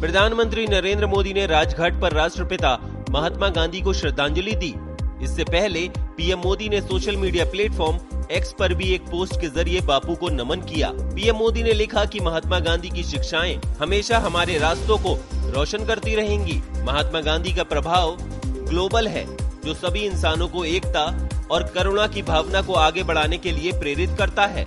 प्रधानमंत्री नरेंद्र मोदी ने राजघाट पर राष्ट्रपिता महात्मा गांधी को श्रद्धांजलि दी। इससे पहले पीएम मोदी ने सोशल मीडिया प्लेटफॉर्म एक्स पर भी एक पोस्ट के ज़रिए बापू को नमन किया। पीएम मोदी ने लिखा कि महात्मा गांधी की शिक्षाएँ हमेशा हमारे रास्तों को रोशन करती रहेंगी। महात्मा गांधी का प्रभाव ग्लोबल है, जो सभी इंसानों को एकता और करुणा की भावना को आगे बढ़ाने के लिए प्रेरित करता है।